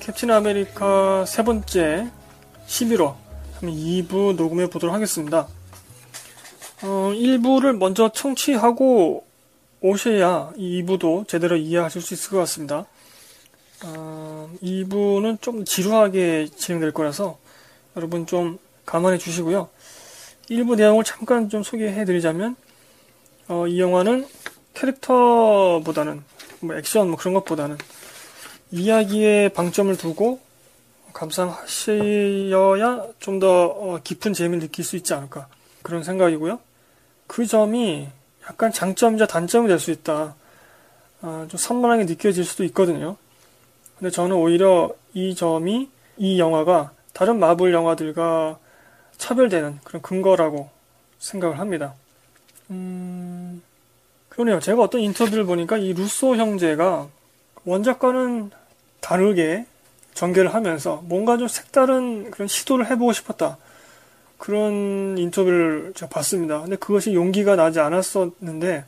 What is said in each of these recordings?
캡틴 아메리카 세 번째 영화 2부 녹음해 보도록 하겠습니다. 어, 1부를 먼저 청취하고 오셔야 2부도 제대로 이해하실 수 있을 것 같습니다. 어, 2부는 좀 지루하게 진행될 거라서 여러분 좀 감안해 주시고요. 1부 내용을 잠깐 좀 소개해 드리자면 어, 이 영화는 캐릭터보다는 뭐 액션 뭐 그런 것보다는 이야기에 방점을 두고 감상하셔야 좀더 어, 깊은 재미를 느낄 수 있지 않을까 그런 생각이고요. 그 점이 약간 장점이자 단점이 될 수 있다. 아, 좀 산만하게 느껴질 수도 있거든요. 근데 저는 오히려 이 점이 이 영화가 다른 마블 영화들과 차별되는 그런 근거라고 생각을 합니다. 음, 그러네요. 제가 어떤 인터뷰를 보니까 이 루소 형제가 원작과는 다르게 전개를 하면서 뭔가 좀 색다른 그런 시도를 해보고 싶었다. 그런 인터뷰를 제가 봤습니다. 근데 그것이 용기가 나지 않았었는데,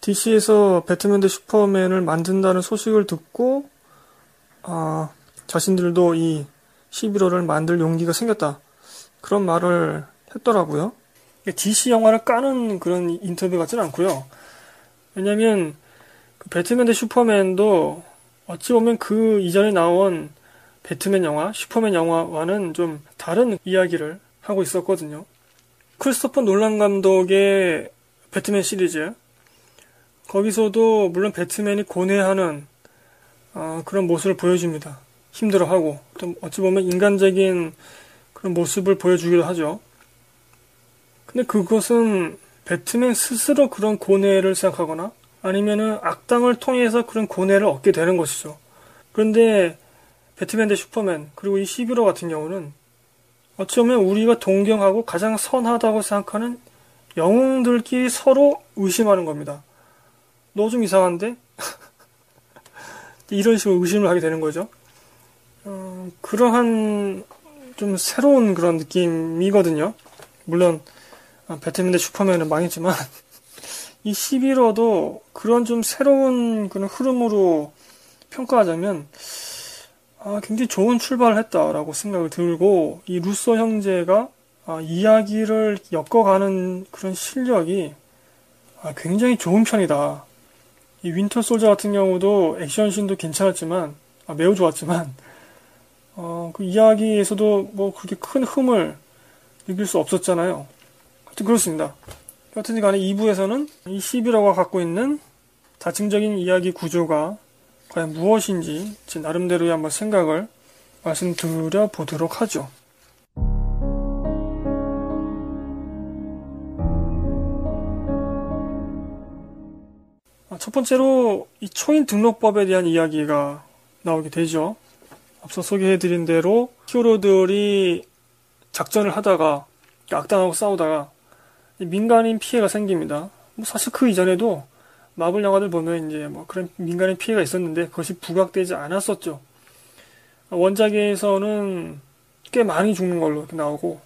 DC에서 배트맨 대 슈퍼맨을 만든다는 소식을 듣고, 아, 자신들도 이 11호를 만들 용기가 생겼다. 그런 말을 했더라고요. DC 영화를 까는 그런 인터뷰 같지는 않고요. 왜냐면, 그 배트맨 대 슈퍼맨도 어찌 보면 그 이전에 나온 배트맨 영화, 슈퍼맨 영화와는 좀 다른 이야기를 하고 있었거든요. 크리스토퍼 놀란 감독의 배트맨 시리즈 거기서도 물론 배트맨이 고뇌하는 어, 그런 모습을 보여줍니다. 힘들어하고 또 어찌 보면 인간적인 그런 모습을 보여주기도 하죠. 근데 그것은 배트맨 스스로 그런 고뇌를 생각하거나 아니면은 악당을 통해서 그런 고뇌를 얻게 되는 것이죠. 그런데 배트맨 대 슈퍼맨 그리고 이 11호 같은 경우는 어쩌면 우리가 동경하고 가장 선하다고 생각하는 영웅들끼리 서로 의심하는 겁니다. 너 좀 이상한데? 이런 식으로 의심을 하게 되는 거죠. 어, 그러한 좀 새로운 그런 느낌이거든요. 물론 아, 배트맨 대 슈퍼맨은 망했지만 이 11호도 그런 좀 새로운 그런 흐름으로 평가하자면 아, 굉장히 좋은 출발을 했다라고 생각을 들고 이 루소 형제가 아, 이야기를 엮어가는 그런 실력이 아, 굉장히 좋은 편이다. 이 윈터 솔저 같은 경우도 액션씬도 괜찮았지만 아, 매우 좋았지만 어, 그 이야기에서도 뭐 그렇게 큰 흠을 느낄 수 없었잖아요. 하여튼 그렇습니다. 여튼 간에 2부에서는 이 영화가 갖고 있는 다층적인 이야기 구조가 과연 무엇인지 제 나름대로의 한번 생각을 말씀드려 보도록 하죠. 아, 첫 번째로 이 초인 등록법에 대한 이야기가 나오게 되죠. 앞서 소개해드린 대로 히어로들이 작전을 하다가 악당하고 싸우다가 민간인 피해가 생깁니다. 뭐 사실 그 이전에도 마블 영화들 보면 이제 뭐 그런 민간인 피해가 있었는데 그것이 부각되지 않았었죠. 원작에서는 꽤 많이 죽는 걸로 나오고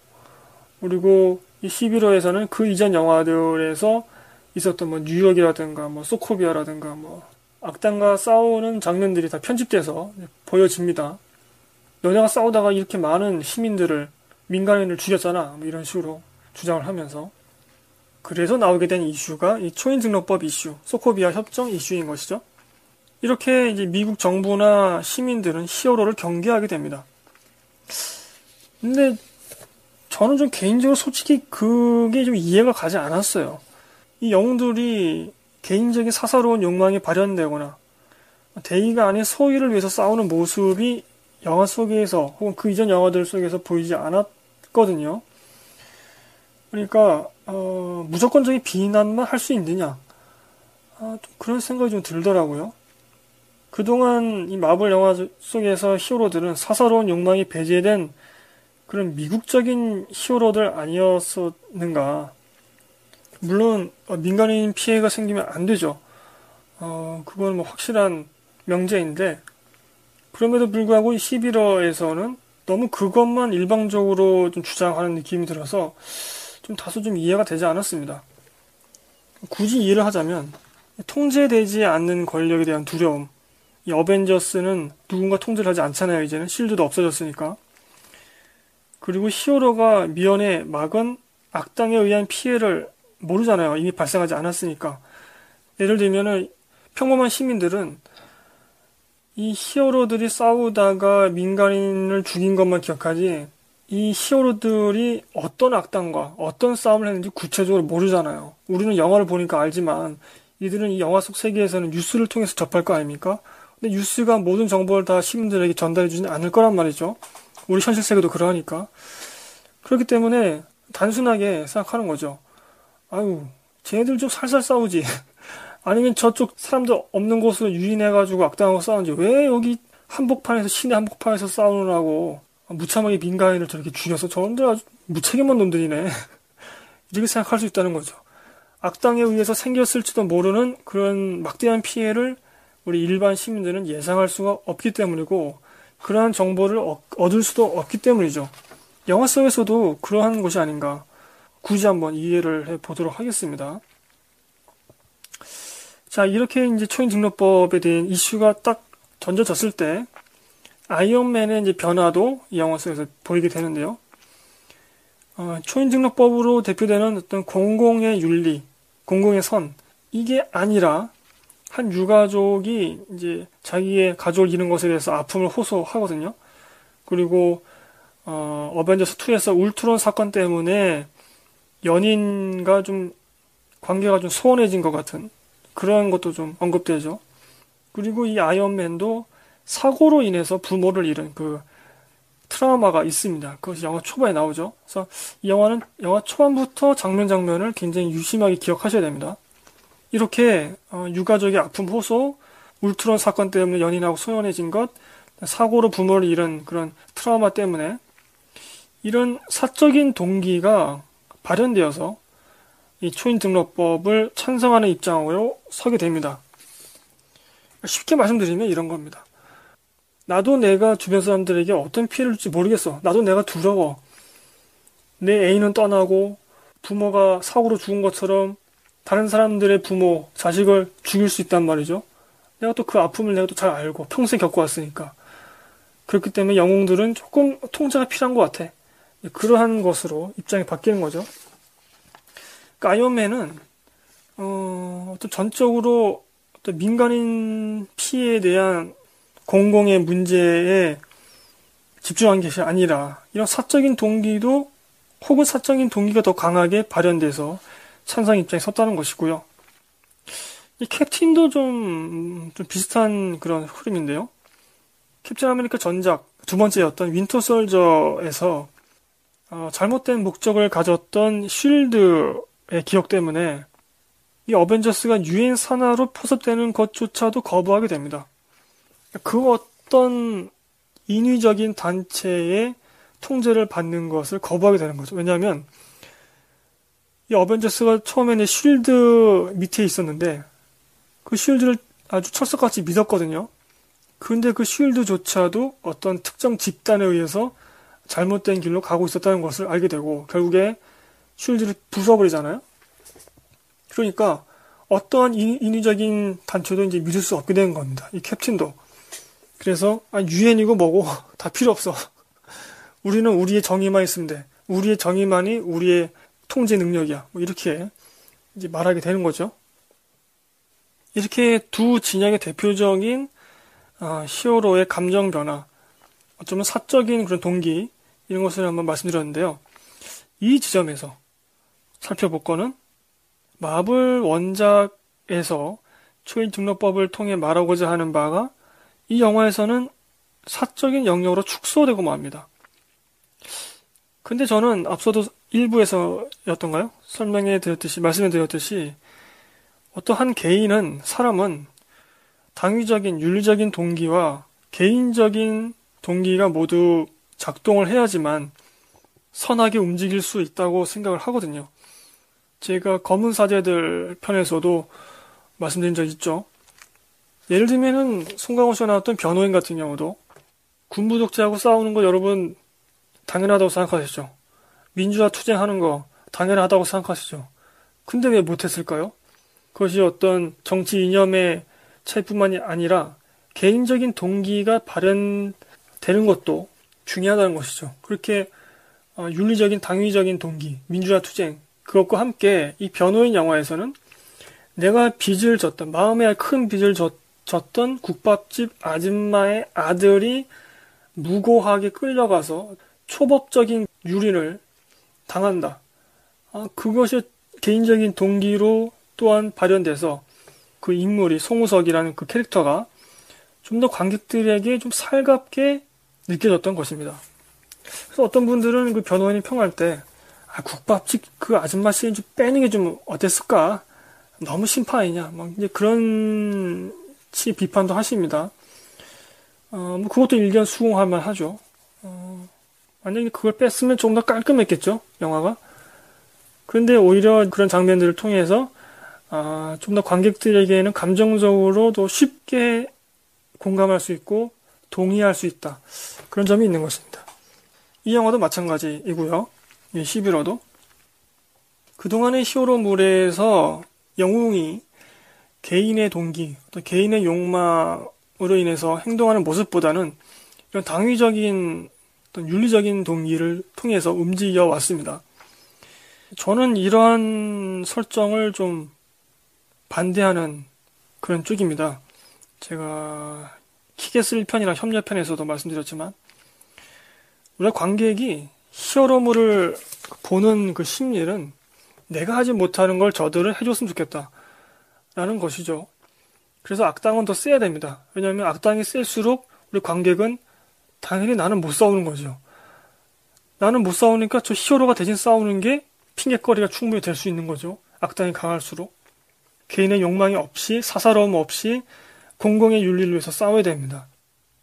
그리고 이 11호에서는 그 이전 영화들에서 있었던 뭐 뉴욕이라든가 뭐 소코비아라든가 뭐 악당과 싸우는 장면들이 다 편집돼서 보여집니다. 너네가 싸우다가 이렇게 많은 시민들을 민간인을 죽였잖아. 뭐 이런 식으로 주장을 하면서 그래서 나오게 된 이슈가 이 초인 등록법 이슈, 소코비아 협정 이슈인 것이죠. 이렇게 이제 미국 정부나 시민들은 히어로를 경계하게 됩니다. 근데 저는 좀 개인적으로 솔직히 그게 좀 이해가 가지 않았어요. 이 영웅들이 개인적인 사사로운 욕망이 발현되거나 대의가 아닌 소위를 위해서 싸우는 모습이 영화 속에서 혹은 그 이전 영화들 속에서 보이지 않았거든요. 그러니까 어, 무조건적인 비난만 할 수 있느냐 아, 그런 생각이 좀 들더라고요. 그동안 이 마블 영화 속에서 히어로들은 사사로운 욕망이 배제된 그런 미국적인 히어로들 아니었었는가. 물론 어, 민간인 피해가 생기면 안 되죠. 어, 그건 뭐 확실한 명제인데 그럼에도 불구하고 11화에서는 너무 그것만 일방적으로 좀 주장하는 느낌이 들어서 좀 다소 좀 이해가 되지 않았습니다. 굳이 이해를 하자면 통제되지 않는 권력에 대한 두려움 이 어벤져스는 누군가 통제를 하지 않잖아요. 이제는 실드도 없어졌으니까. 그리고 히어로가 미연에 막은 악당에 의한 피해를 모르잖아요. 이미 발생하지 않았으니까. 예를 들면은 평범한 시민들은 이 히어로들이 싸우다가 민간인을 죽인 것만 기억하지 이 히어로들이 어떤 악당과 어떤 싸움을 했는지 구체적으로 모르잖아요. 우리는 영화를 보니까 알지만 이들은 이 영화 속 세계에서는 뉴스를 통해서 접할 거 아닙니까? 근데 뉴스가 모든 정보를 다 시민들에게 전달해 주지 않을 거란 말이죠. 우리 현실 세계도 그러하니까. 그렇기 때문에 단순하게 생각하는 거죠. 아유, 쟤네들 좀 살살 싸우지. 아니면 저쪽 사람들 없는 곳으로 유인해가지고 악당하고 싸우는지 왜 여기 한복판에서 시내 한복판에서 싸우느라고 무참하게 민간인을 저렇게 죽여서 저놈들 아주 무책임한 놈들이네. 이렇게 생각할 수 있다는 거죠. 악당에 의해서 생겼을지도 모르는 그런 막대한 피해를 우리 일반 시민들은 예상할 수가 없기 때문이고 그러한 정보를 얻을 수도 없기 때문이죠. 영화 속에서도 그러한 것이 아닌가 굳이 한번 이해를 해 보도록 하겠습니다. 자, 이렇게 이제 초인 등록법에 대한 이슈가 딱 던져졌을 때 아이언맨의 이제 변화도 이 영화 속에서 보이게 되는데요. 어, 초인 등록법으로 대표되는 어떤 공공의 윤리, 공공의 선 이게 아니라 한 유가족이 이제 자기의 가족을 잃은 것에 대해서 아픔을 호소하거든요. 그리고 어, 어벤져스 2에서 울트론 사건 때문에 연인과 좀 관계가 좀 소원해진 것 같은 그런 것도 좀 언급되죠. 그리고 이 아이언맨도 사고로 인해서 부모를 잃은 그 트라우마가 있습니다. 그것이 영화 초반에 나오죠. 그래서 이 영화는 영화 초반부터 장면 장면을 굉장히 유심하게 기억하셔야 됩니다. 이렇게 어, 유가족의 아픔 호소, 울트론 사건 때문에 연인하고 소연해진 것, 사고로 부모를 잃은 그런 트라우마 때문에 이런 사적인 동기가 발현되어서 이 초인 등록법을 찬성하는 입장으로 서게 됩니다. 쉽게 말씀드리면 이런 겁니다. 나도 내가 주변 사람들에게 어떤 피해를 줄지 모르겠어. 나도 내가 두려워. 내 애인은 떠나고 부모가 사고로 죽은 것처럼 다른 사람들의 부모, 자식을 죽일 수 있단 말이죠. 내가 또 그 아픔을 내가 또 잘 알고 평생 겪어왔으니까. 그렇기 때문에 영웅들은 조금 통제가 필요한 것 같아. 그러한 것으로 입장이 바뀌는 거죠. 그러니까 아이언맨은 어, 또 전적으로 어떤 민간인 피해에 대한 공공의 문제에 집중한 것이 아니라 이런 사적인 동기도 혹은 사적인 동기가 더 강하게 발현돼서 찬성 입장에 섰다는 것이고요. 이 캡틴도 좀, 좀 비슷한 그런 흐름인데요. 캡틴 아메리카 전작 두 번째였던 윈터 솔저에서 어, 잘못된 목적을 가졌던 쉴드의 기억 때문에 이 어벤져스가 유엔 산하로 포섭되는 것조차도 거부하게 됩니다. 그 어떤 인위적인 단체의 통제를 받는 것을 거부하게 되는 거죠. 왜냐하면 이 어벤져스가 처음에는 쉴드 밑에 있었는데 그 쉴드를 아주 철석같이 믿었거든요. 근데 그 쉴드조차도 어떤 특정 집단에 의해서 잘못된 길로 가고 있었다는 것을 알게 되고 결국에 쉴드를 부숴버리잖아요. 그러니까 어떠한 인위적인 단체도 이제 믿을 수 없게 된 겁니다. 이 캡틴도. 그래서 아, 유엔이고 뭐고 다 필요 없어. 우리는 우리의 정의만 있으면 돼. 우리의 정의만이 우리의 통제 능력이야. 뭐 이렇게 이제 말하게 되는 거죠. 이렇게 두 진영의 대표적인 어, 히어로의 감정 변화, 어쩌면 사적인 그런 동기 이런 것을 한번 말씀드렸는데요. 이 지점에서 살펴볼 거는 마블 원작에서 초인 등록법을 통해 말하고자 하는 바가 이 영화에서는 사적인 영역으로 축소되고 맙니다. 근데 저는 앞서도 일부에서였던가요? 설명해 드렸듯이, 말씀해 드렸듯이, 어떠한 개인은, 사람은 당위적인, 윤리적인 동기와 개인적인 동기가 모두 작동을 해야지만 선하게 움직일 수 있다고 생각을 하거든요. 제가 검은 사제들 편에서도 말씀드린 적 있죠. 예를 들면은 송강호 씨가 나왔던 변호인 같은 경우도 군부 독재하고 싸우는 거 여러분 당연하다고 생각하시죠. 민주화 투쟁하는 거 당연하다고 생각하시죠. 근데 왜 못했을까요? 그것이 어떤 정치 이념의 차이뿐만이 아니라 개인적인 동기가 발현되는 것도 중요하다는 것이죠. 그렇게 어, 윤리적인 당위적인 동기, 민주화 투쟁 그것과 함께 이 변호인 영화에서는 내가 빚을 졌던 마음에 큰 빚을 졌, 졌던 국밥집 아줌마의 아들이 무고하게 끌려가서 초법적인 유린을 당한다. 아, 그것이 개인적인 동기로 또한 발현돼서 그 인물이 송우석이라는 그 캐릭터가 좀 더 관객들에게 좀 살갑게 느껴졌던 것입니다. 그래서 어떤 분들은 그 변호인이 평할 때 아, 국밥집 그 아줌마 씬 좀 빼는 게 좀 어땠을까? 너무 심파이냐? 막 이제 그런 치 비판도 하십니다. 어, 뭐 그것도 일견 수긍할 만하죠. 어, 만약에 그걸 뺐으면 조금 더 깔끔했겠죠, 영화가. 그런데 오히려 그런 장면들을 통해서 아, 좀 더 관객들에게는 감정적으로 더 쉽게 공감할 수 있고 동의할 수 있다. 그런 점이 있는 것입니다. 이 영화도 마찬가지이고요. 11호도. 그동안의 히어로물에서 영웅이 개인의 동기, 또 개인의 욕망으로 인해서 행동하는 모습보다는 이런 당위적인 어떤 윤리적인 동기를 통해서 움직여 왔습니다. 저는 이러한 설정을 좀 반대하는 그런 쪽입니다. 제가 키게스 1편이랑 협력 편에서도 말씀드렸지만 우리 관객이 히어로물을 보는 그 심리는 내가 하지 못하는 걸 저들은 해줬으면 좋겠다. 라는 것이죠. 그래서 악당은 더 세야 됩니다. 왜냐하면 악당이 셀수록 우리 관객은 당연히 나는 못 싸우는 거죠. 나는 못 싸우니까 저 히어로가 대신 싸우는 게 핑계거리가 충분히 될 수 있는 거죠. 악당이 강할수록. 개인의 욕망이 없이, 사사로움 없이 공공의 윤리를 위해서 싸워야 됩니다.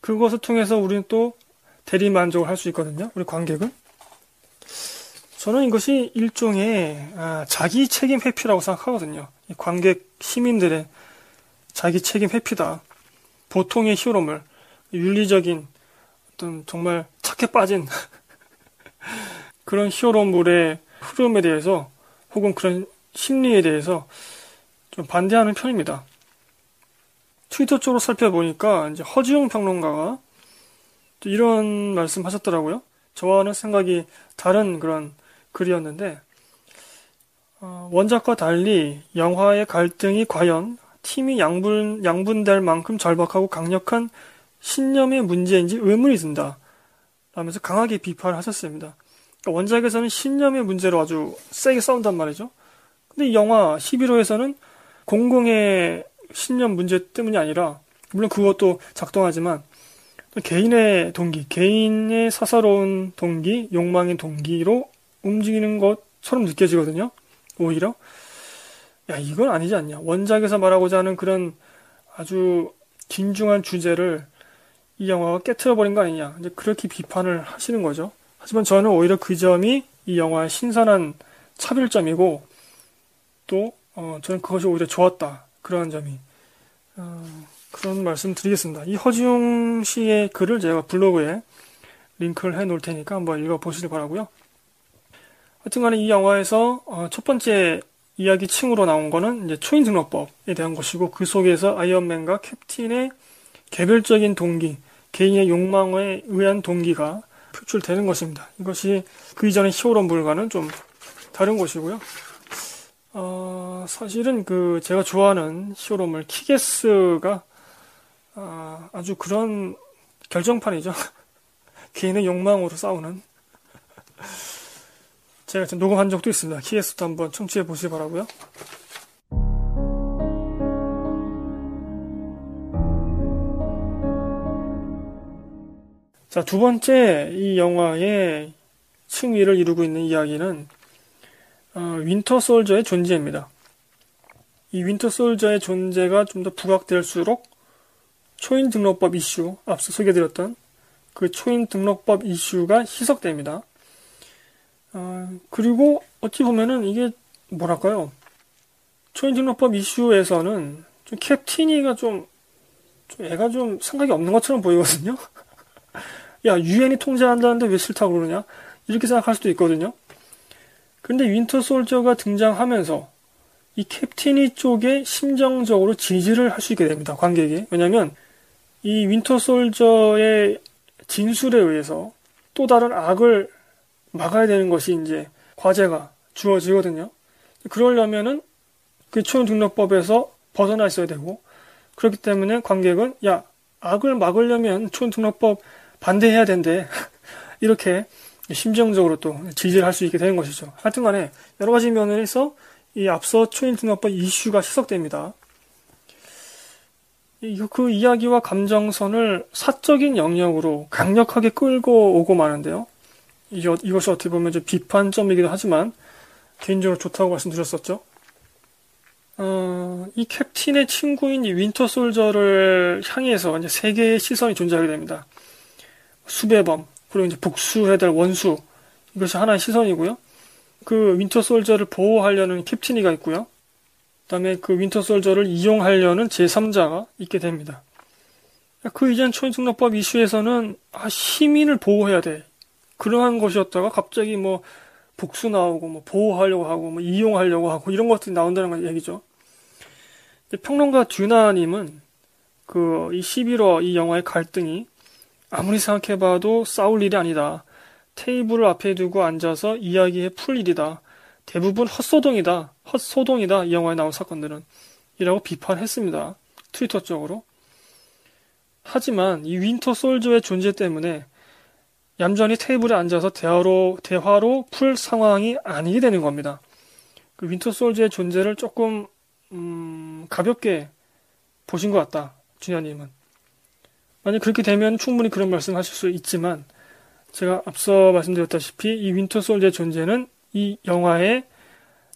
그것을 통해서 우리는 또 대리 만족을 할 수 있거든요. 우리 관객은. 저는 이것이 일종의 아, 자기 책임 회피라고 생각하거든요. 관객 시민들의 자기 책임 회피다. 보통의 히어로물, 윤리적인 어떤 정말 착해 빠진 그런 히어로물의 흐름에 대해서 혹은 그런 심리에 대해서 좀 반대하는 편입니다. 트위터 쪽으로 살펴보니까 이제 허지용 평론가가 이런 말씀 하셨더라고요. 저와는 생각이 다른 그런 글이었는데 어, 원작과 달리 영화의 갈등이 과연 팀이 양분, 양분될 만큼 절박하고 강력한 신념의 문제인지 의문이 든다. 라면서 강하게 비판을 하셨습니다. 그러니까 원작에서는 신념의 문제로 아주 세게 싸운단 말이죠. 근데 이 영화 11호에서는 공공의 신념 문제 때문이 아니라 물론 그것도 작동하지만 개인의 동기, 개인의 사사로운 동기, 욕망의 동기로 움직이는 것처럼 느껴지거든요. 오히려 야 이건 아니지 않냐. 원작에서 말하고자 하는 그런 아주 진중한 주제를 이 영화가 깨트려 버린 거 아니냐. 이제 그렇게 비판을 하시는 거죠. 하지만 저는 오히려 그 점이 이 영화의 신선한 차별점이고 또 어, 저는 그것이 오히려 좋았다. 그런 점이 어, 그런 말씀 드리겠습니다. 이 허지용 씨의 글을 제가 블로그에 링크를 해 놓을 테니까 한번 읽어 보시길 바라고요. 하여튼간에 이 영화에서 어, 첫 번째 이야기 층으로 나온 거는 이제 초인 등록법에 대한 것이고 그 속에서 아이언맨과 캡틴의 개별적인 동기, 개인의 욕망에 의한 동기가 표출되는 것입니다. 이것이 그 이전의 히어로물과는 좀 다른 것이고요. 어, 사실은 그 제가 좋아하는 히어로물 키게스가 어, 아주 그런 결정판이죠. 개인의 욕망으로 싸우는. 제가 지금 녹음한 적도 있습니다. 키게스도 한번 청취해 보시기 바라고요. 자, 두 번째 이 영화의 층위를 이루고 있는 이야기는 어, 윈터 솔저의 존재입니다. 이 윈터 솔저의 존재가 좀 더 부각될수록 초인 등록법 이슈, 앞서 소개드렸던 그 초인 등록법 이슈가 희석됩니다. 어, 그리고 어찌 보면은 이게 뭐랄까요. 초인 등록법 이슈에서는 좀 캡틴이가 좀, 좀 애가 좀 생각이 없는 것처럼 보이거든요. 야, 유엔이 통제한다는데 왜 싫다고 그러냐? 이렇게 생각할 수도 있거든요. 근데 윈터 솔저가 등장하면서 이 캡틴이 쪽에 심정적으로 지지를 할 수 있게 됩니다. 관객이. 왜냐면 이 윈터 솔저의 진술에 의해서 또 다른 악을 막아야 되는 것이 이제 과제가 주어지거든요. 그러려면은 그 초연 등록법에서 벗어나 있어야 되고 그렇기 때문에 관객은 야 악을 막으려면 초연 등록법 반대해야 된대 이렇게 심정적으로 또 지지를 할수 있게 되는 것이죠. 하여튼간에 여러 가지 면에서 이 앞서 초인 등록법 이슈가 시석됩니다. 그 이야기와 감정선을 사적인 영역으로 강력하게 끌고 오고 마는데요. 이것이 어떻게 보면 좀 비판점이기도 하지만 개인적으로 좋다고 말씀드렸었죠. 어, 이 캡틴의 친구인 이 윈터 솔저를 향해서 이제 세 개의 시선이 존재하게 됩니다. 수배범, 그리고 이제 복수해야 될 원수, 이것이 하나의 시선이고요. 그 윈터 솔저를 보호하려는 캡틴이가 있고요. 그다음에 그 윈터 솔저를 이용하려는 제3자가 있게 됩니다. 그 이전 초인등록법 이슈에서는 아, 시민을 보호해야 돼. 그러한 것이었다가 갑자기 뭐 복수 나오고 뭐 보호하려고 하고 뭐 이용하려고 하고 이런 것들이 나온다는 얘기죠. 평론가 듀나님은 그 이 11호 이 영화의 갈등이 아무리 생각해봐도 싸울 일이 아니다. 테이블을 앞에 두고 앉아서 이야기해 풀 일이다. 대부분 헛소동이다. 헛소동이다. 이 영화에 나온 사건들은. 이라고 비판했습니다. 트위터 쪽으로. 하지만 이 윈터 솔저의 존재 때문에 얌전히 테이블에 앉아서 대화로, 대화로 풀 상황이 아니게 되는 겁니다. 그 윈터 솔저의 존재를 조금 음, 가볍게 보신 것 같다. 준현님은. 만약 그렇게 되면 충분히 그런 말씀 하실 수 있지만 제가 앞서 말씀드렸다시피 이 윈터 솔저의 존재는 이 영화의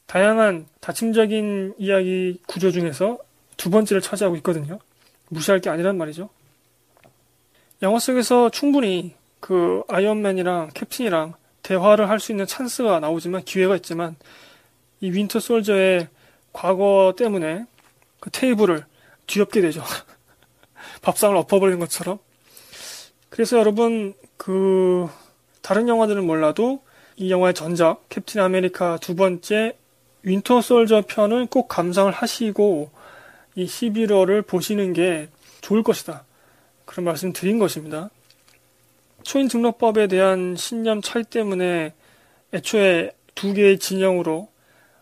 다양한 다층적인 이야기 구조 중에서 두 번째를 차지하고 있거든요. 무시할 게 아니란 말이죠. 영화 속에서 충분히 그 아이언맨이랑 캡틴이랑 대화를 할 수 있는 찬스가 나오지만 기회가 있지만 이 윈터 솔저의 과거 때문에 그 테이블을 뒤엎게 되죠. 밥상을 엎어버리는 것처럼. 그래서 여러분, 그, 다른 영화들은 몰라도 이 영화의 전작, 캡틴 아메리카 두 번째 윈터 솔저 편을 꼭 감상을 하시고 이 시빌워를 보시는 게 좋을 것이다. 그런 말씀 드린 것입니다. 초인 등록법에 대한 신념 차이 때문에 애초에 두 개의 진영으로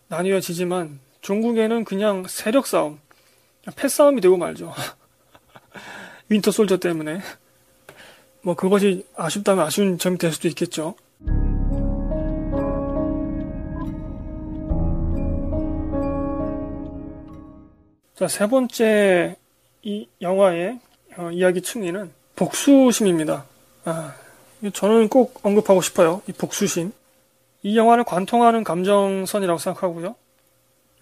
나뉘어지지만 종국에는 그냥 세력 싸움, 패싸움이 되고 말죠. 윈터 솔저 때문에. 뭐 그것이 아쉽다면 아쉬운 점이 될 수도 있겠죠. 자, 세 번째 이 영화의 어, 이야기 충리는 복수심입니다. 아, 저는 꼭 언급하고 싶어요. 이 복수심. 이 영화를 관통하는 감정선이라고 생각하고요.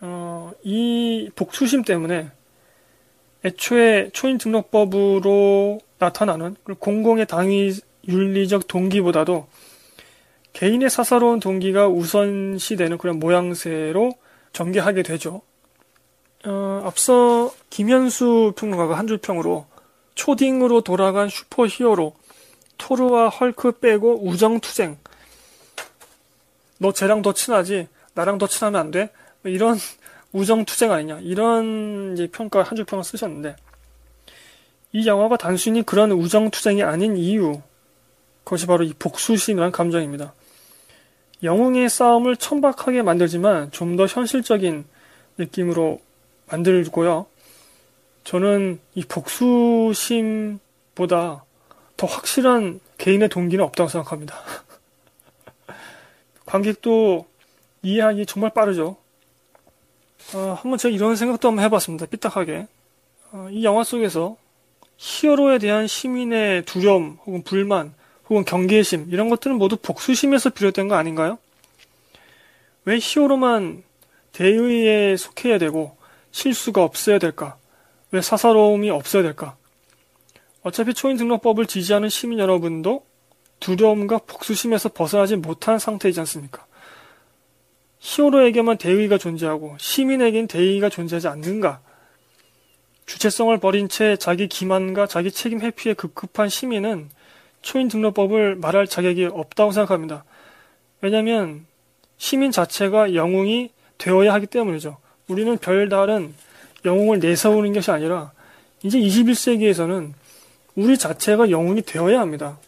어, 이 복수심 때문에 애초에 초인 등록법으로 나타나는 공공의 당위 윤리적 동기보다도 개인의 사사로운 동기가 우선시되는 그런 모양새로 전개하게 되죠. 어, 앞서 김현수 평론가가 한 줄 평으로 초딩으로 돌아간 슈퍼히어로 토르와 헐크 빼고 우정투쟁 너 쟤랑 더 친하지 나랑 더 친하면 안 돼? 뭐 이런 우정 투쟁 아니냐 이런 평가 한 줄 평을 쓰셨는데 이 영화가 단순히 그런 우정 투쟁이 아닌 이유 그것이 바로 이 복수심이라는 감정입니다. 영웅의 싸움을 천박하게 만들지만 좀 더 현실적인 느낌으로 만들고요. 저는 이 복수심보다 더 확실한 개인의 동기는 없다고 생각합니다. 관객도 이해하기 정말 빠르죠. 어, 한번 제가 이런 생각도 한번 해봤습니다. 삐딱하게. 어, 이 영화 속에서 히어로에 대한 시민의 두려움, 혹은 불만, 혹은 경계심, 이런 것들은 모두 복수심에서 비롯된 거 아닌가요? 왜 히어로만 대의에 속해야 되고 실수가 없어야 될까? 왜 사사로움이 없어야 될까? 어차피 초인 등록법을 지지하는 시민 여러분도 두려움과 복수심에서 벗어나지 못한 상태이지 않습니까? 히어로에게만 대의가 존재하고 시민에겐 대의가 존재하지 않는가? 주체성을 버린 채 자기 기만과 자기 책임 회피에 급급한 시민은 초인 등록법을 말할 자격이 없다고 생각합니다. 왜냐하면 시민 자체가 영웅이 되어야 하기 때문이죠. 우리는 별다른 영웅을 내세우는 것이 아니라 이제 21세기에서는 우리 자체가 영웅이 되어야 합니다.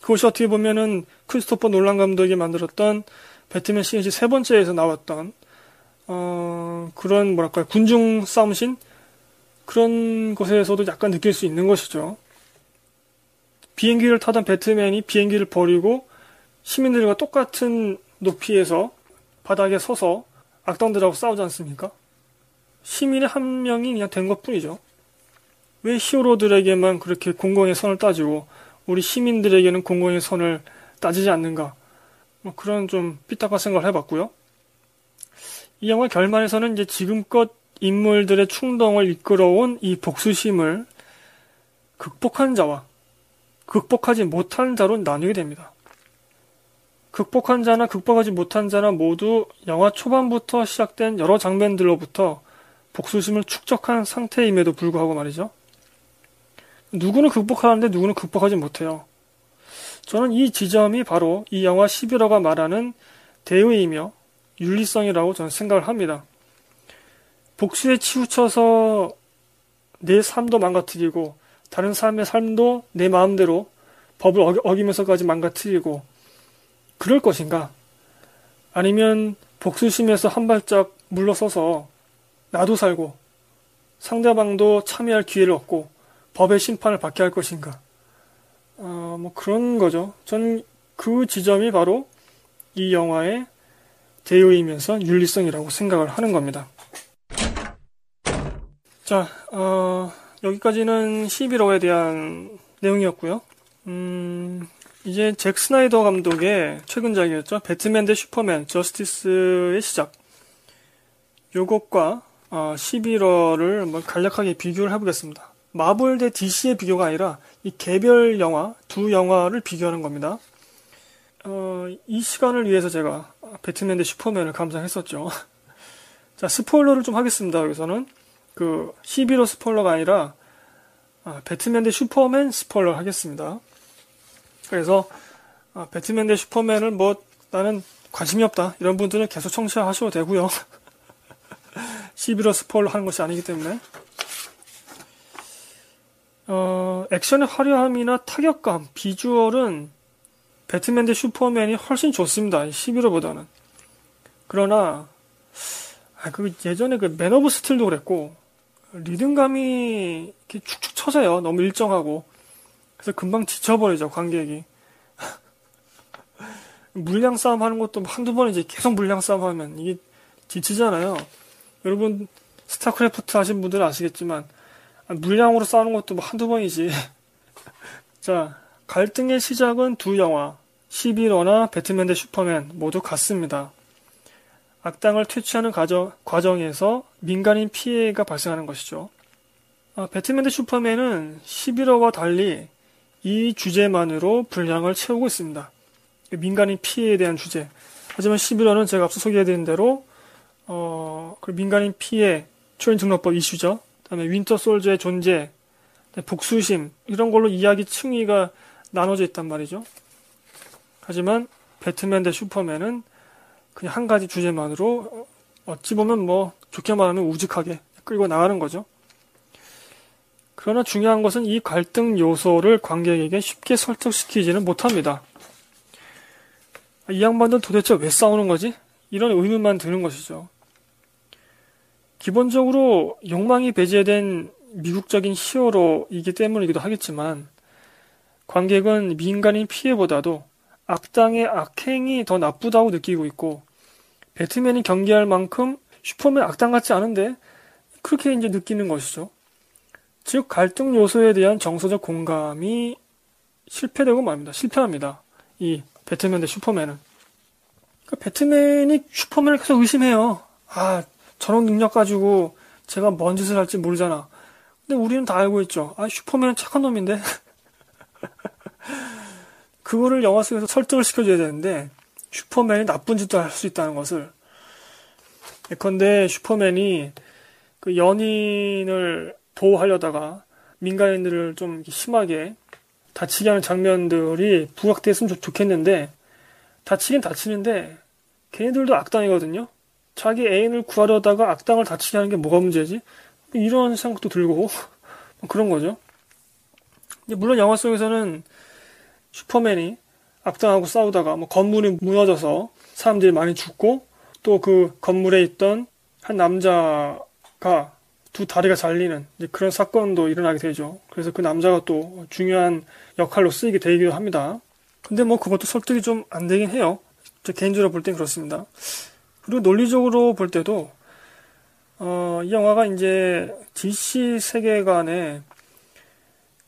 그것이 어떻게 보면은 크리스토퍼 놀란 감독이 만들었던 배트맨 시리즈 세 번째에서 나왔던 어, 그런 뭐랄까요 군중 싸움신 그런 곳에서도 약간 느낄 수 있는 것이죠. 비행기를 타던 배트맨이 비행기를 버리고 시민들과 똑같은 높이에서 바닥에 서서 악당들하고 싸우지 않습니까? 시민의 한 명이 그냥 된 것 뿐이죠. 왜 히어로들에게만 그렇게 공공의 선을 따지고 우리 시민들에게는 공공의 선을 따지지 않는가? 뭐 그런 좀 삐딱한 생각을 해봤고요. 이 영화 결말에서는 이제 지금껏 인물들의 충동을 이끌어온 이 복수심을 극복한 자와 극복하지 못한 자로 나누게 됩니다. 극복한 자나 극복하지 못한 자나 모두 영화 초반부터 시작된 여러 장면들로부터 복수심을 축적한 상태임에도 불구하고 말이죠. 누구는 극복하는데 누구는 극복하지 못해요. 저는 이 지점이 바로 이 영화 11호가 말하는 대의이며 윤리성이라고 저는 생각을 합니다. 복수에 치우쳐서 내 삶도 망가뜨리고 다른 사람의 삶도 내 마음대로 법을 어기면서까지 망가뜨리고 그럴 것인가? 아니면 복수심에서 한 발짝 물러서서 나도 살고 상대방도 참여할 기회를 얻고 법의 심판을 받게 할 것인가? 어, 뭐 그런 거죠. 저는 그 지점이 바로 이 영화의 대의이면서 윤리성이라고 생각을 하는 겁니다. 자, 어, 여기까지는 11호에 대한 내용이었고요. 음, 이제 잭 스나이더 감독의 최근작이었죠. 배트맨 대 슈퍼맨, 저스티스의 시작. 요것과 어, 11월을 한번 간략하게 비교를 해보겠습니다. 마블 대 DC의 비교가 아니라 이 개별 영화, 두 영화를 비교하는 겁니다. 어, 이 시간을 위해서 제가 배트맨 대 슈퍼맨을 감상했었죠. 자, 스포일러를 좀 하겠습니다, 여기서는. 그, 11호 스포일러가 아니라, 아, 배트맨 대 슈퍼맨 스포일러 하겠습니다. 그래서, 아, 배트맨 대 슈퍼맨을 뭐, 나는 관심이 없다. 이런 분들은 계속 청취하셔도 되고요 11호 스포일러 하는 것이 아니기 때문에. 어, 액션의 화려함이나 타격감, 비주얼은 배트맨 대 슈퍼맨이 훨씬 좋습니다. 시빌워보다는. 그러나, 아, 그 예전에 그 맨 오브 스틸도 그랬고, 리듬감이 이렇게 축축 처져요. 너무 일정하고. 그래서 금방 지쳐버리죠, 관객이. 물량 싸움 하는 것도 한두 번이지 계속 물량 싸움 하면 이게 지치잖아요. 여러분, 스타크래프트 하신 분들은 아시겠지만, 물량으로 싸우는 것도 뭐 한두 번이지. 자, 갈등의 시작은 두 영화, 시빌워나 배트맨 대 슈퍼맨 모두 같습니다. 악당을 퇴치하는 과정, 과정에서 민간인 피해가 발생하는 것이죠. 아, 배트맨 대 슈퍼맨은 시빌워와 달리 이 주제만으로 분량을 채우고 있습니다. 민간인 피해에 대한 주제. 하지만 11호는 제가 앞서 소개해드린 대로 어, 그 민간인 피해 초인 등록법 이슈죠. 그다음에 윈터 솔저의 존재, 복수심 이런 걸로 이야기 층위가 나눠져 있단 말이죠. 하지만 배트맨 대 슈퍼맨은 그냥 한 가지 주제만으로 어찌 보면 뭐 좋게 말하면 우직하게 끌고 나가는 거죠. 그러나 중요한 것은 이 갈등 요소를 관객에게 쉽게 설득시키지는 못합니다. 이 양반들 도대체 왜 싸우는 거지? 이런 의문만 드는 것이죠. 기본적으로 욕망이 배제된 미국적인 히어로이기 때문이기도 하겠지만 관객은 민간인 피해보다도 악당의 악행이 더 나쁘다고 느끼고 있고 배트맨이 경계할 만큼 슈퍼맨 악당 같지 않은데 그렇게 이제 느끼는 것이죠. 즉 갈등 요소에 대한 정서적 공감이 실패되고 말입니다. 실패합니다. 이 배트맨 대 슈퍼맨은. 그러니까 배트맨이 슈퍼맨을 계속 의심해요. 아 저런 능력 가지고 제가 뭔 짓을 할지 모르잖아. 근데 우리는 다 알고 있죠. 아 슈퍼맨은 착한 놈인데. 그거를 영화 속에서 설득을 시켜줘야 되는데 슈퍼맨이 나쁜 짓도 할 수 있다는 것을 예컨대 슈퍼맨이 그 연인을 보호하려다가 민간인들을 좀 심하게 다치게 하는 장면들이 부각됐으면 좋, 겠는데 다치긴 다치는데 걔네들도 악당이거든요. 자기 애인을 구하려다가 악당을 다치게 하는 게 뭐가 문제지? 이런 생각도 들고 그런 거죠. 물론 영화 속에서는 슈퍼맨이 악당하고 싸우다가 뭐 건물이 무너져서 사람들이 많이 죽고 또 그 건물에 있던 한 남자가 두 다리가 잘리는 그런 사건도 일어나게 되죠. 그래서 그 남자가 또 중요한 역할로 쓰이게 되기도 합니다. 근데 뭐 그것도 설득이 좀 안 되긴 해요. 저 개인적으로 볼 땐 그렇습니다. 그리고 논리적으로 볼 때도 어, 이 영화가 이제 DC 세계관의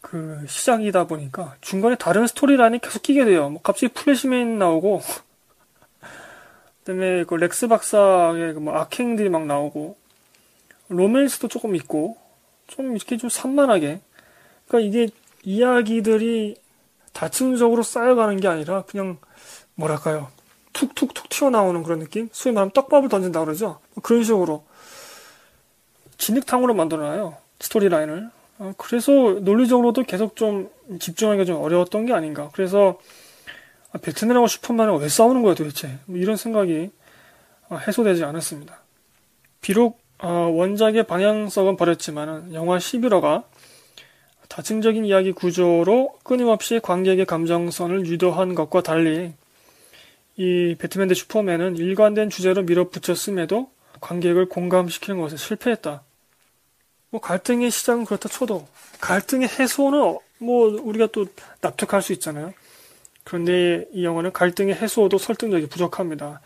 그 시작이다 보니까 중간에 다른 스토리라인이 계속 끼게 돼요. 뭐 갑자기 플래시맨 나오고 그다음에 그 렉스 박사의 그뭐 악행들이 막 나오고 로맨스도 조금 있고 좀 이렇게 좀 산만하게 그러니까 이게 이야기들이 다층적으로 쌓여가는 게 아니라 그냥 뭐랄까요 툭툭툭 튀어나오는 그런 느낌? 소위 말하면 떡밥을 던진다 그러죠? 그런 식으로. 진흙탕으로 만들어놔요 스토리라인을. 어, 그래서 논리적으로도 계속 좀 집중하기가 좀 어려웠던 게 아닌가. 그래서 아, 배트맨하고 슈퍼맨하고 왜 싸우는 거야 도대체? 뭐 이런 생각이 어, 해소되지 않았습니다. 비록 어, 원작의 방향성은 버렸지만 영화 11호가 다층적인 이야기 구조로 끊임없이 관객의 감정선을 유도한 것과 달리 이 배트맨 대 슈퍼맨은 일관된 주제로 밀어붙였음에도 관객을 공감시키는 것에 실패했다. 뭐 갈등의 시작은 그렇다 쳐도 갈등의 해소는 뭐 우리가 또 납득할 수 있잖아요. 그런데 이 영화는 갈등의 해소도 설득력이 부족합니다.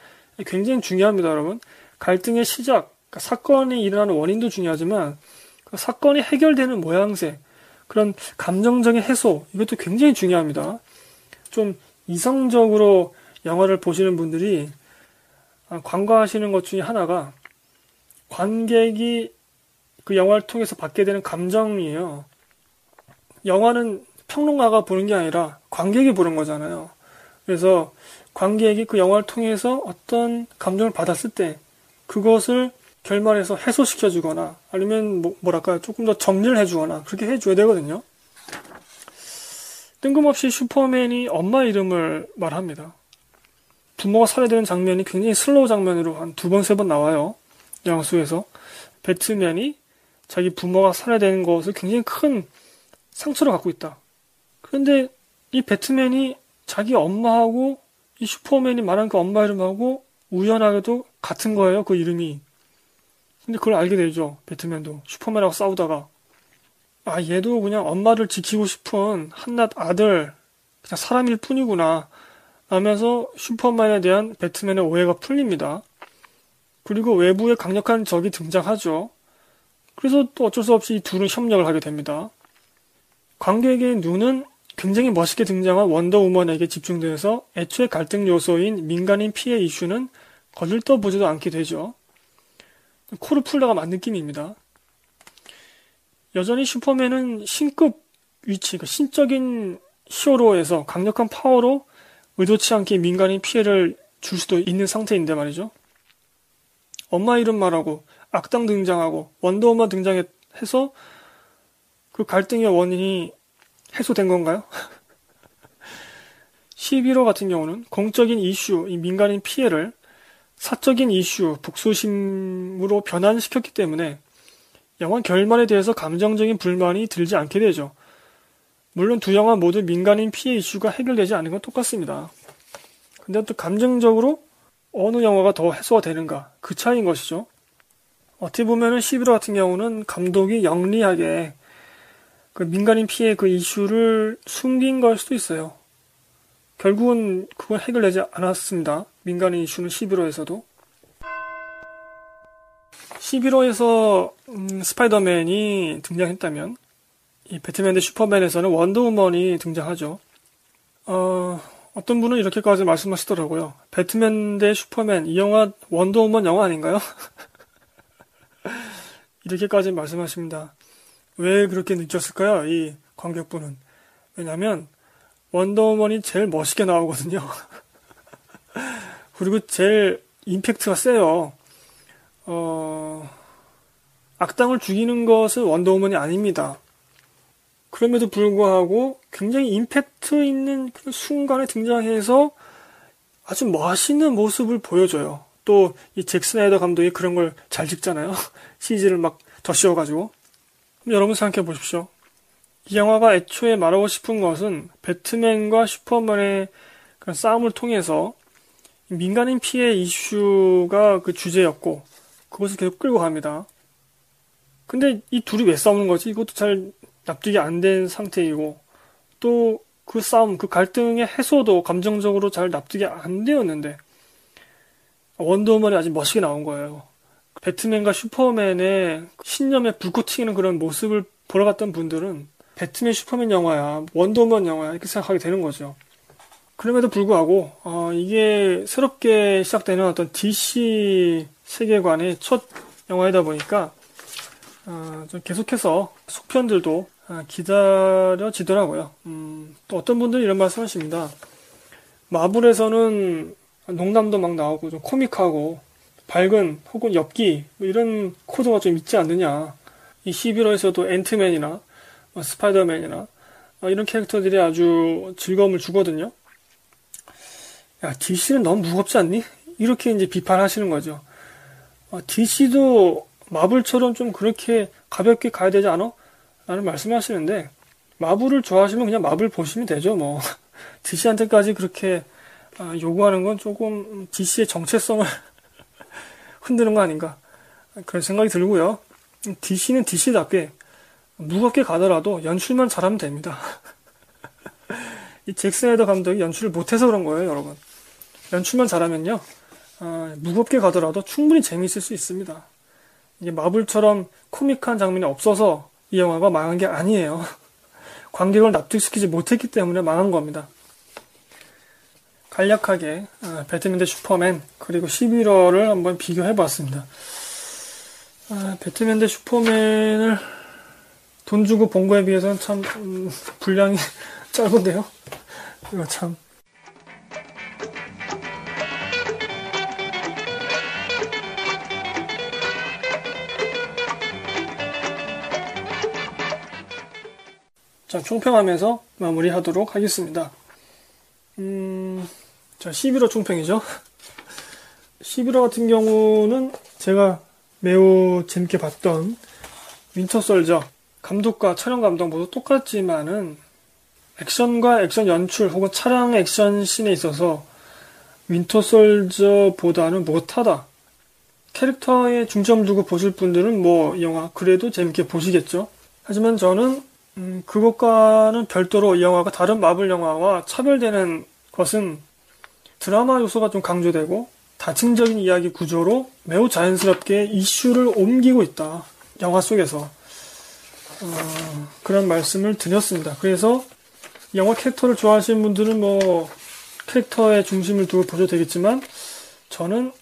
굉장히 중요합니다, 여러분. 갈등의 시작, 그러니까 사건이 일어나는 원인도 중요하지만 그 사건이 해결되는 모양새, 그런 감정적인 해소, 이것도 굉장히 중요합니다. 좀 이성적으로 영화를 보시는 분들이 관과하시는 것 중에 하나가 관객이 그 영화를 통해서 받게 되는 감정이에요. 영화는 평론가가 보는 게 아니라 관객이 보는 거잖아요. 그래서 관객이 그 영화를 통해서 어떤 감정을 받았을 때 그것을 결말에서 해소시켜 주거나 아니면 뭐, 뭐랄까 조금 더 정리를 해 주거나 그렇게 해 줘야 되거든요. 뜬금없이 슈퍼맨이 엄마 이름을 말합니다. 부모가 살해되는 장면이 굉장히 슬로우 장면으로 한 두 번, 세 번 나와요. 영화 속에서. 배트맨이 자기 부모가 살해되는 것을 굉장히 큰 상처를 갖고 있다. 그런데 이 배트맨이 자기 엄마하고 이 슈퍼맨이 말한 그 엄마 이름하고 우연하게도 같은 거예요. 그 이름이. 근데 그걸 알게 되죠. 배트맨도. 슈퍼맨하고 싸우다가. 아, 얘도 그냥 엄마를 지키고 싶은 한낱 아들, 그냥 사람일 뿐이구나. 하면서 슈퍼맨에 대한 배트맨의 오해가 풀립니다. 그리고 외부에 강력한 적이 등장하죠. 그래서 또 어쩔 수 없이 이 둘은 협력을 하게 됩니다. 관객의 눈은 굉장히 멋있게 등장한 원더우먼에게 집중돼서 애초에 갈등 요소인 민간인 피해 이슈는 거들떠보지도 않게 되죠. 코르 풀러가 만 느낌입니다. 여전히 슈퍼맨은 신급 위치, 그 신적인 히어로에서 강력한 파워로 의도치 않게 민간인 피해를 줄 수도 있는 상태인데 말이죠. 엄마 이름 말하고 악당 등장하고 원더우먼 등장해서 그 갈등의 원인이 해소된 건가요? 11호 같은 경우는 공적인 이슈, 이 민간인 피해를 사적인 이슈, 북소심으로 변환시켰기 때문에 영화 결말에 대해서 감정적인 불만이 들지 않게 되죠. 물론 두 영화 모두 민간인 피해 이슈가 해결되지 않은 건 똑같습니다. 근데 또 감정적으로 어느 영화가 더 해소가 되는가 그 차이인 것이죠. 어떻게 보면은 11호 같은 경우는 감독이 영리하게 그 민간인 피해 그 이슈를 숨긴 걸 수도 있어요. 결국은 그건 해결되지 않았습니다. 민간인 이슈는 11호에서도. 11호에서 음, 스파이더맨이 등장했다면 이 배트맨 대 슈퍼맨에서는 원더우먼이 등장하죠. 어, 어떤 분은 이렇게까지 말씀하시더라고요. 배트맨 대 슈퍼맨 이 영화 원더우먼 영화 아닌가요? 이렇게까지 말씀하십니다. 왜 그렇게 느꼈을까요? 이 관객분은. 왜냐면 원더우먼이 제일 멋있게 나오거든요. 그리고 제일 임팩트가 세요. 어, 악당을 죽이는 것은 원더우먼이 아닙니다. 그럼에도 불구하고 굉장히 임팩트 있는 그 순간에 등장해서 아주 멋있는 모습을 보여줘요. 또 이 잭슨 에더 감독이 그런 걸 잘 찍잖아요. CG를 막더 씌워가지고. 여러분 생각해 보십시오. 이 영화가 애초에 말하고 싶은 것은 배트맨과 슈퍼맨의 그런 싸움을 통해서 민간인 피해 이슈가 그 주제였고 그것을 계속 끌고 갑니다. 근데 이 둘이 왜 싸우는 거지? 이것도 잘 납득이 안 된 상태이고 또 그 싸움, 그 갈등의 해소도 감정적으로 잘 납득이 안 되었는데 원더우먼이 아주 멋있게 나온 거예요. 배트맨과 슈퍼맨의 신념에 불꽃 튀기는 그런 모습을 보러 갔던 분들은 배트맨 슈퍼맨 영화야, 원더우먼 영화야 이렇게 생각하게 되는 거죠. 그럼에도 불구하고 어, 이게 새롭게 시작되는 어떤 DC 세계관의 첫 영화이다 보니까 어, 좀 계속해서 속편들도 어, 기다려지더라고요. 음, 또 어떤 분들이 이런 말씀 하십니다. 마블에서는 농담도 막 나오고 좀 코믹하고 밝은 혹은 엽기 뭐 이런 코드가 좀 있지 않느냐. 이 11호에서도 앤트맨이나 뭐 스파이더맨이나 어, 이런 캐릭터들이 아주 즐거움을 주거든요. 야, DC는 너무 무겁지 않니? 이렇게 이제 비판하시는 거죠. 어, DC도 마블처럼 좀 그렇게 가볍게 가야 되지 않아? 라는 말씀하시는데, 마블을 좋아하시면 그냥 마블 보시면 되죠, 뭐. DC한테까지 그렇게 아, 요구하는 건 조금 DC의 정체성을 흔드는 거 아닌가. 그런 생각이 들고요. DC는 DC답게 무겁게 가더라도 연출만 잘하면 됩니다. 이 헤더 감독이 연출을 못해서 그런 거예요, 여러분. 연출만 잘하면요, 어, 무겁게 가더라도 충분히 재미있을 수 있습니다. 이게 마블처럼 코믹한 장면이 없어서 이 영화가 망한 게 아니에요. 관객을 납득시키지 못했기 때문에 망한 겁니다. 간략하게 어, 배트맨 대 슈퍼맨 그리고 11월을 한번 비교해 봤습니다. 아, 배트맨 대 슈퍼맨을 돈 주고 본 거에 비해서는 참 음, 분량이 짧은데요. 이거 참 자, 총평하면서 마무리하도록 하겠습니다. 음, 자, 11호 총평이죠. 11호 같은 경우는 제가 매우 재밌게 봤던 윈터 솔저 감독과 촬영 감독 모두 똑같지만은 액션과 액션 연출 혹은 차량 액션 씬에 있어서 윈터 솔저보다는 못하다. 캐릭터에 중점 두고 보실 분들은 뭐 영화 그래도 재밌게 보시겠죠. 하지만 저는 음, 그것과는 별도로 이 영화가 다른 마블 영화와 차별되는 것은 드라마 요소가 좀 강조되고 다층적인 이야기 구조로 매우 자연스럽게 이슈를 옮기고 있다. 영화 속에서. 어, 그런 말씀을 드렸습니다. 그래서 영화 캐릭터를 좋아하시는 분들은 뭐 캐릭터의 중심을 두고 보셔도 되겠지만 저는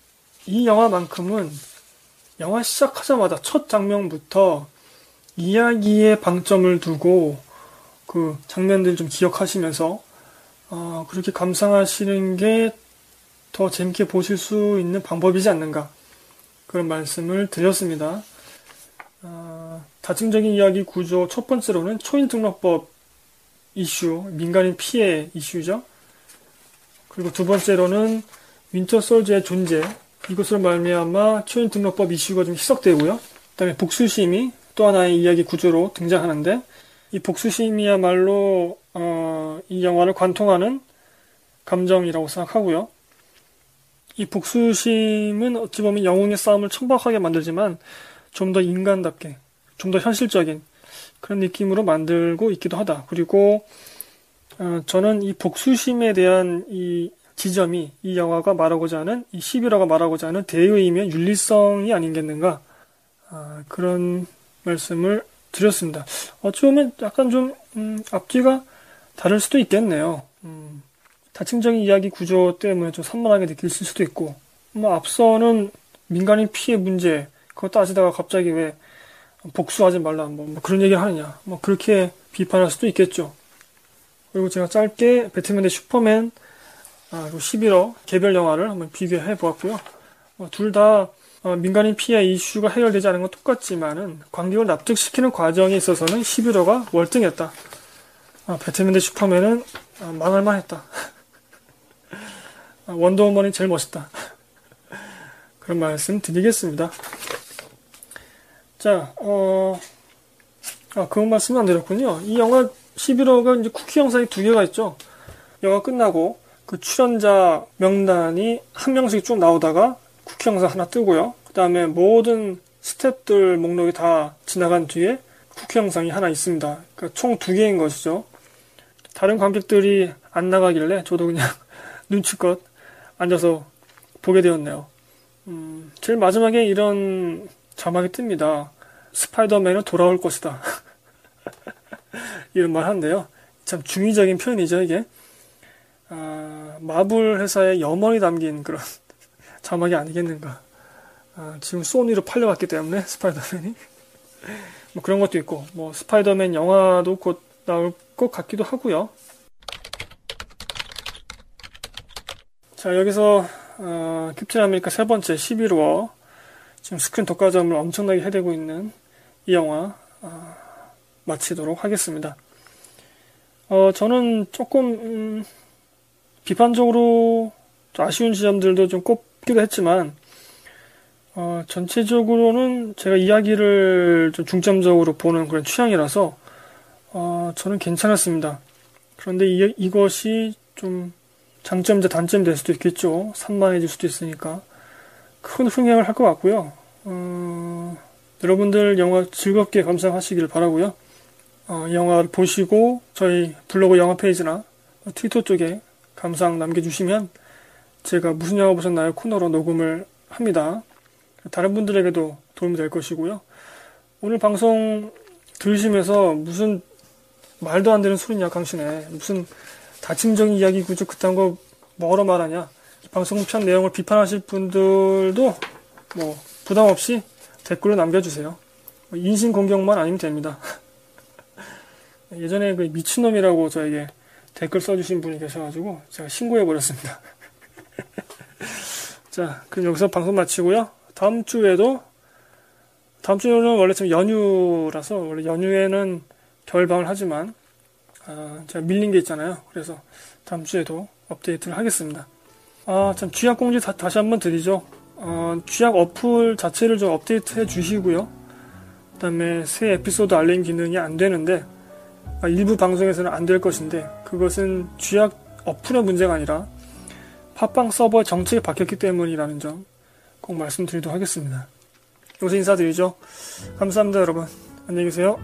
이 영화만큼은 영화 시작하자마자 첫 장면부터 이야기에 방점을 두고 그 장면들 좀 기억하시면서 어, 그렇게 감상하시는 게 더 재밌게 보실 수 있는 방법이지 않는가 그런 말씀을 드렸습니다. 어, 다층적인 이야기 구조 첫 번째로는 초인 등록법 이슈, 민간인 피해 이슈죠. 그리고 두 번째로는 윈터 솔저의 존재 이것으로 말미암아 초인 등록법 이슈가 좀 희석되고요. 그다음에 복수심이 또 하나의 이야기 구조로 등장하는데 이 복수심이야말로 어, 이 영화를 관통하는 감정이라고 생각하고요. 이 복수심은 어찌 보면 영웅의 싸움을 천박하게 만들지만 좀 더 인간답게, 좀 더 현실적인 그런 느낌으로 만들고 있기도 하다. 그리고 어, 저는 이 복수심에 대한 이 지점이 이 영화가 말하고자 하는 이 11화가 말하고자 하는 대의이면 윤리성이 아닌겠는가 어, 그런 말씀을 드렸습니다. 어찌 보면 약간 좀 음, 앞뒤가 다를 수도 있겠네요. 음, 다층적인 이야기 구조 때문에 좀 산만하게 느낄 수도 있고 뭐 앞서는 민간인 피해 문제 그거 따지다가 갑자기 왜 복수하지 말라 뭐, 뭐 그런 얘기를 하느냐 뭐 그렇게 비판할 수도 있겠죠. 그리고 제가 짧게 배트맨 대 슈퍼맨 아, 그리고 11호 개별 영화를 한번 비교해 보았고요. 어, 둘다 어, 민간인 피해 이슈가 해결되지 않은 건 똑같지만은 관객을 납득시키는 과정에 있어서는 11호가 월등했다. 아, 배트맨 대 슈퍼맨은 아, 망할만 했다. 아, 원더우먼이 제일 멋있다. 그런 말씀 드리겠습니다. 자, 어, 아, 그건 말씀 안 드렸군요. 이 영화 11호가 이제 쿠키 영상이 두 개가 있죠. 영화 끝나고 그 출연자 명단이 한 명씩 쭉 나오다가 쿠키 영상 하나 뜨고요. 그 다음에 모든 스탭들 목록이 다 지나간 뒤에 쿠키 영상이 하나 있습니다. 그러니까 총 두 개인 것이죠. 다른 관객들이 안 나가길래 저도 그냥 눈치껏 앉아서 보게 되었네요. 음, 제일 마지막에 이런 자막이 뜹니다. 스파이더맨은 돌아올 것이다. 이런 말 한데요. 참 중의적인 표현이죠, 이게. 아, 마블 회사의 염원이 담긴 그런 자막이 아니겠는가. 아, 지금 소니로 팔려왔기 때문에 스파이더맨이 뭐 그런 것도 있고 뭐 스파이더맨 영화도 곧 나올 것 같기도 하고요. 자 여기서 어, 캡틴 아메리카 세 번째 11호 지금 스크린 독과점을 엄청나게 해대고 있는 이 영화 어, 마치도록 하겠습니다. 어, 저는 조금 음, 비판적으로 아쉬운 지점들도 좀 꼽 기도 했지만 어, 전체적으로는 제가 이야기를 좀 중점적으로 보는 그런 취향이라서 어, 저는 괜찮았습니다. 그런데 이, 이것이 좀 장점이자 단점이 될 수도 있겠죠. 산만해질 수도 있으니까 큰 흥행을 할 것 같고요. 어, 여러분들 영화 즐겁게 감상하시길 바라고요. 어, 영화를 보시고 저희 블로그 영화 페이지나 트위터 쪽에 감상 남겨주시면 제가 무슨 영화 보셨나요 코너로 녹음을 합니다. 다른 분들에게도 도움이 될 것이고요. 오늘 방송 들으시면서 무슨 말도 안 되는 소리냐 강신에 무슨 다층적인 이야기 구조 그딴 거 뭐하러 말하냐 방송 편 내용을 비판하실 분들도 뭐 부담 없이 댓글로 남겨주세요. 인신 공격만 아니면 됩니다. 예전에 그 미친놈이라고 저에게 댓글 써주신 분이 계셔가지고 제가 신고해버렸습니다. 자, 그럼 여기서 방송 마치고요. 다음 주에도 다음 주는 원래 좀 연휴라서 원래 연휴에는 겨울방을 하지만 아, 제가 밀린 게 있잖아요. 그래서 다음 주에도 업데이트를 하겠습니다. 아, 참 쥐약 공지 다, 시 한번 드리죠. 어, 쥐약 어플 자체를 좀 업데이트 해 주시고요. 그 다음에 새 에피소드 알림 기능이 안 되는데 아, 일부 방송에서는 안 될 것인데 그것은 쥐약 어플의 문제가 아니라 팟빵 서버 정책이 바뀌었기 때문이라는 점 꼭 말씀드리도록 하겠습니다. 여기서 인사드리죠. 감사합니다 여러분. 안녕히 계세요.